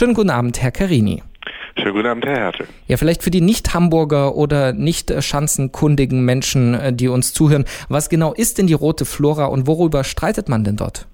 Schönen guten Abend, Herr Carini. Schönen guten Abend, Herr Härte. Ja, vielleicht für die Nicht-Hamburger oder nicht-schanzenkundigen Menschen, äh, die uns zuhören, was genau ist denn die rote Flora und worüber streitet man denn dort?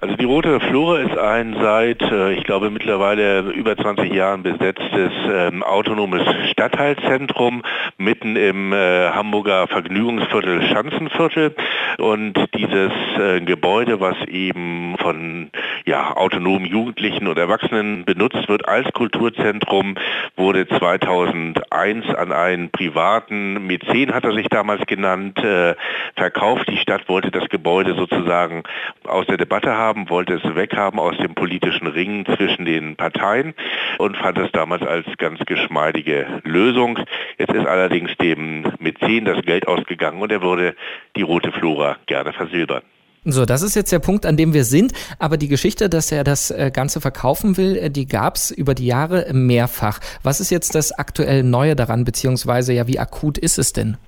Also die Rote Flora ist ein seit, äh, ich glaube, mittlerweile über 20 Jahren besetztes ähm, autonomes Stadtteilzentrum mitten im äh, Hamburger Vergnügungsviertel Schanzenviertel. Und dieses äh, Gebäude, was eben von ja, autonomen Jugendlichen und Erwachsenen benutzt wird als Kulturzentrum, wurde 2001 an einen privaten Mäzen, hat er sich damals genannt, äh, verkauft. Die Stadt wollte das Gebäude sozusagen aus der Debatte haben wollte es weghaben aus dem politischen Ringen zwischen den Parteien und fand es damals als ganz geschmeidige Lösung. Jetzt ist allerdings dem Mäzen das Geld ausgegangen und er würde die rote Flora gerne versilbern. So, das ist jetzt der Punkt, an dem wir sind. Aber die Geschichte, dass er das äh, Ganze verkaufen will, äh, die gab es über die Jahre mehrfach. Was ist jetzt das aktuell Neue daran, beziehungsweise ja, wie akut ist es denn?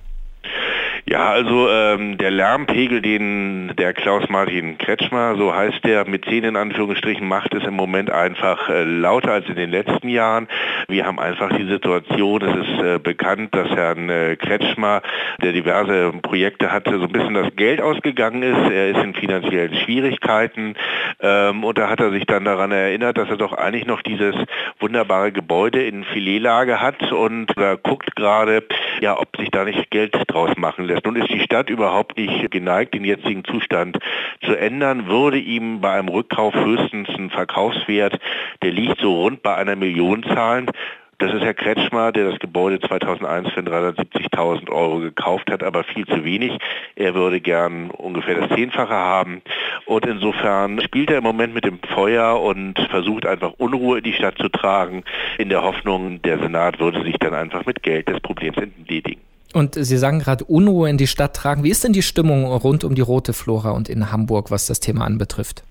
Ja, also ähm, der Lärmpegel, den der Klaus-Martin Kretschmer, so heißt der, mit zehn in Anführungsstrichen macht, ist im Moment einfach äh, lauter als in den letzten Jahren. Wir haben einfach die Situation, es ist äh, bekannt, dass Herrn äh, Kretschmer, der diverse Projekte hatte, so ein bisschen das Geld ausgegangen ist. Er ist in finanziellen Schwierigkeiten ähm, und da hat er sich dann daran erinnert, dass er doch eigentlich noch dieses wunderbare Gebäude in Filetlage hat und da guckt gerade, ja, ob sich da nicht Geld draus machen lässt. Nun ist die Stadt überhaupt nicht geneigt, den jetzigen Zustand zu ändern, würde ihm bei einem Rückkauf höchstens ein Verkaufswert, der liegt so rund bei einer Million zahlen. Das ist Herr Kretschmer, der das Gebäude 2001 für 370.000 Euro gekauft hat, aber viel zu wenig. Er würde gern ungefähr das Zehnfache haben. Und insofern spielt er im Moment mit dem Feuer und versucht einfach Unruhe in die Stadt zu tragen, in der Hoffnung, der Senat würde sich dann einfach mit Geld des Problems entledigen. Und Sie sagen gerade Unruhe in die Stadt tragen. Wie ist denn die Stimmung rund um die Rote Flora und in Hamburg, was das Thema anbetrifft?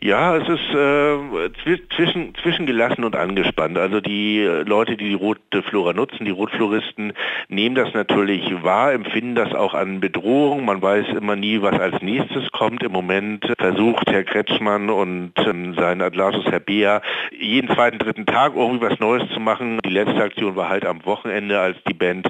Ja, es ist äh, zwischen, zwischengelassen und angespannt. Also die äh, Leute, die die rote Flora nutzen, die Rotfloristen, nehmen das natürlich wahr, empfinden das auch an Bedrohung. Man weiß immer nie, was als nächstes kommt. Im Moment versucht Herr Kretschmann und ähm, sein Atlasus Herr Beer jeden zweiten, dritten Tag irgendwie was Neues zu machen. Die letzte Aktion war halt am Wochenende, als die Band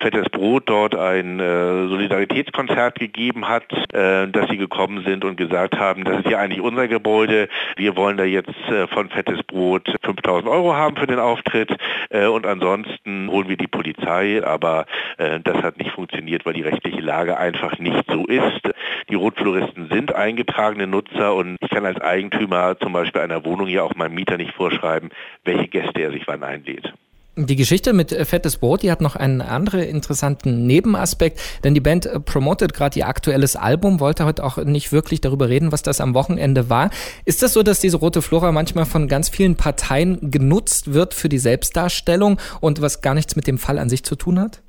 Fettes Brot dort ein äh, Solidaritätskonzert gegeben hat, äh, dass sie gekommen sind und gesagt haben, das ist ja eigentlich unser Gebäude Gebäude. Wir wollen da jetzt äh, von Fettes Brot 5000 Euro haben für den Auftritt äh, und ansonsten holen wir die Polizei, aber äh, das hat nicht funktioniert, weil die rechtliche Lage einfach nicht so ist. Die Rotfloristen sind eingetragene Nutzer und ich kann als Eigentümer zum Beispiel einer Wohnung ja auch meinem Mieter nicht vorschreiben, welche Gäste er sich wann einlädt. Die Geschichte mit Fettes Brot, die hat noch einen anderen interessanten Nebenaspekt, denn die Band promotet gerade ihr aktuelles Album, wollte heute auch nicht wirklich darüber reden, was das am Wochenende war. Ist das so, dass diese rote Flora manchmal von ganz vielen Parteien genutzt wird für die Selbstdarstellung und was gar nichts mit dem Fall an sich zu tun hat?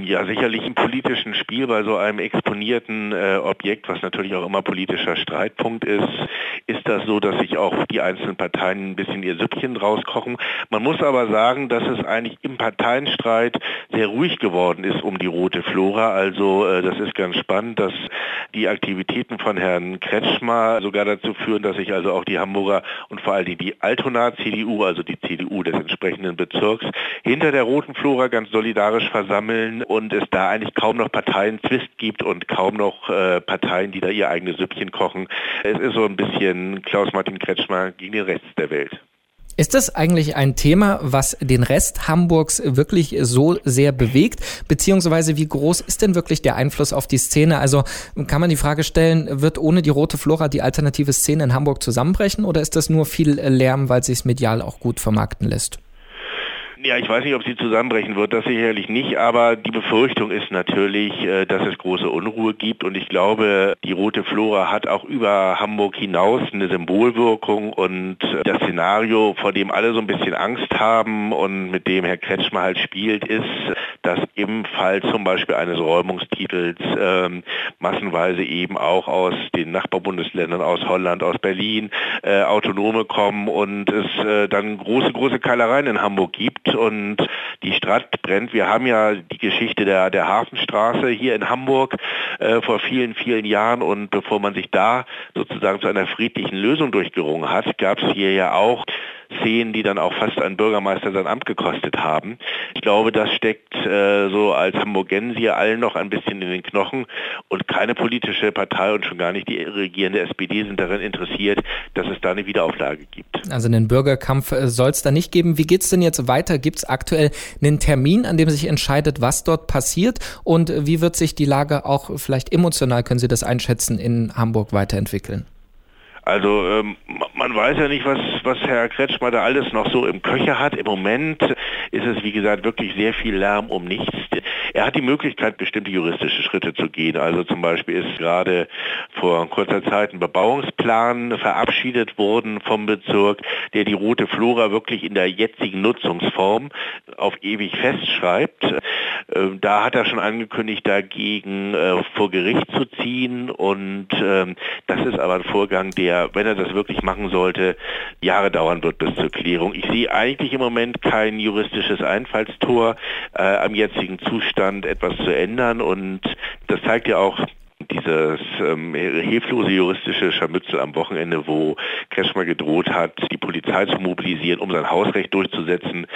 Ja, sicherlich im politischen Spiel bei so einem exponierten äh, Objekt, was natürlich auch immer politischer Streitpunkt ist, ist das so, dass sich auch die einzelnen Parteien ein bisschen ihr Süppchen draus kochen. Man muss aber sagen, dass es eigentlich im Parteienstreit sehr ruhig geworden ist um die rote Flora. Also äh, das ist ganz spannend, dass die Aktivitäten von Herrn Kretschmer sogar dazu führen, dass sich also auch die Hamburger und vor allem die Altona CDU, also die CDU des entsprechenden Bezirks, hinter der roten Flora ganz solidarisch versammeln und es da eigentlich kaum noch Parteienzwist gibt und kaum noch äh, Parteien, die da ihr eigenes Süppchen kochen. Es ist so ein bisschen Klaus-Martin Kretschmer gegen den Rest der Welt. Ist das eigentlich ein Thema, was den Rest Hamburgs wirklich so sehr bewegt? Beziehungsweise wie groß ist denn wirklich der Einfluss auf die Szene? Also kann man die Frage stellen, wird ohne die rote Flora die alternative Szene in Hamburg zusammenbrechen oder ist das nur viel Lärm, weil sich es medial auch gut vermarkten lässt? Ja, ich weiß nicht, ob sie zusammenbrechen wird, das sicherlich nicht, aber die Befürchtung ist natürlich, äh, dass es große Unruhe gibt und ich glaube, die rote Flora hat auch über Hamburg hinaus eine Symbolwirkung und das Szenario, vor dem alle so ein bisschen Angst haben und mit dem Herr Kretschmer halt spielt, ist, dass im Fall zum Beispiel eines Räumungstitels ähm, massenweise eben auch aus den Nachbarbundesländern, aus Holland, aus Berlin, äh, Autonome kommen und es äh, dann große, große Keilereien in Hamburg gibt und die Stadt brennt. Wir haben ja die Geschichte der, der Hafenstraße hier in Hamburg äh, vor vielen, vielen Jahren und bevor man sich da sozusagen zu einer friedlichen Lösung durchgerungen hat, gab es hier ja auch Szenen, die dann auch fast einen Bürgermeister sein Amt gekostet haben. Ich glaube, das steckt äh, so als Hamburgensier allen noch ein bisschen in den Knochen und keine politische Partei und schon gar nicht die regierende SPD sind daran interessiert, dass es da eine Wiederauflage gibt. Also einen Bürgerkampf äh, soll es da nicht geben. Wie geht es denn jetzt weiter? Gibt es aktuell einen Termin, an dem sich entscheidet, was dort passiert und wie wird sich die Lage auch vielleicht emotional, können Sie das einschätzen, in Hamburg weiterentwickeln? Also ähm, man weiß ja nicht, was, was Herr Kretschmer da alles noch so im Köcher hat. Im Moment ist es, wie gesagt, wirklich sehr viel Lärm um nichts. Er hat die Möglichkeit, bestimmte juristische Schritte zu gehen. Also zum Beispiel ist gerade vor kurzer Zeit ein Bebauungsplan verabschiedet worden vom Bezirk, der die rote Flora wirklich in der jetzigen Nutzungsform auf ewig festschreibt. Ähm, da hat er schon angekündigt, dagegen äh, vor Gericht zu ziehen und ähm, das ist aber ein Vorgang, der, wenn er das wirklich machen sollte, Jahre dauern wird bis zur Klärung. Ich sehe eigentlich im Moment kein juristisches Einfallstor äh, am jetzigen Zustand etwas zu ändern und das zeigt ja auch dieses ähm, hilflose juristische Scharmützel am Wochenende, wo Kretschmer gedroht hat, die Polizei zu mobilisieren, um sein Hausrecht durchzusetzen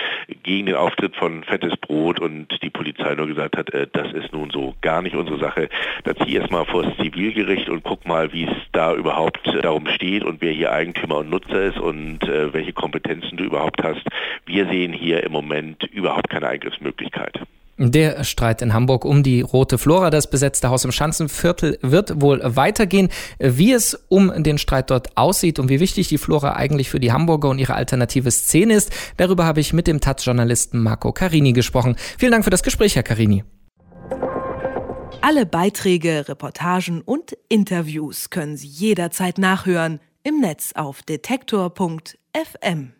gegen den Auftritt von Fettes Brot und die Polizei nur gesagt hat, äh, das ist nun so gar nicht unsere Sache. Da zieh erstmal vor das Zivilgericht und guck mal, wie es da überhaupt äh, darum steht und wer hier Eigentümer und Nutzer ist und äh, welche Kompetenzen du überhaupt hast. Wir sehen hier im Moment überhaupt keine Eingriffsmöglichkeit. Der Streit in Hamburg um die Rote Flora, das besetzte Haus im Schanzenviertel, wird wohl weitergehen. Wie es um den Streit dort aussieht und wie wichtig die Flora eigentlich für die Hamburger und ihre alternative Szene ist, darüber habe ich mit dem Taz-Journalisten Marco Carini gesprochen. Vielen Dank für das Gespräch, Herr Carini. Alle Beiträge, Reportagen und Interviews können Sie jederzeit nachhören im Netz auf detektor.fm.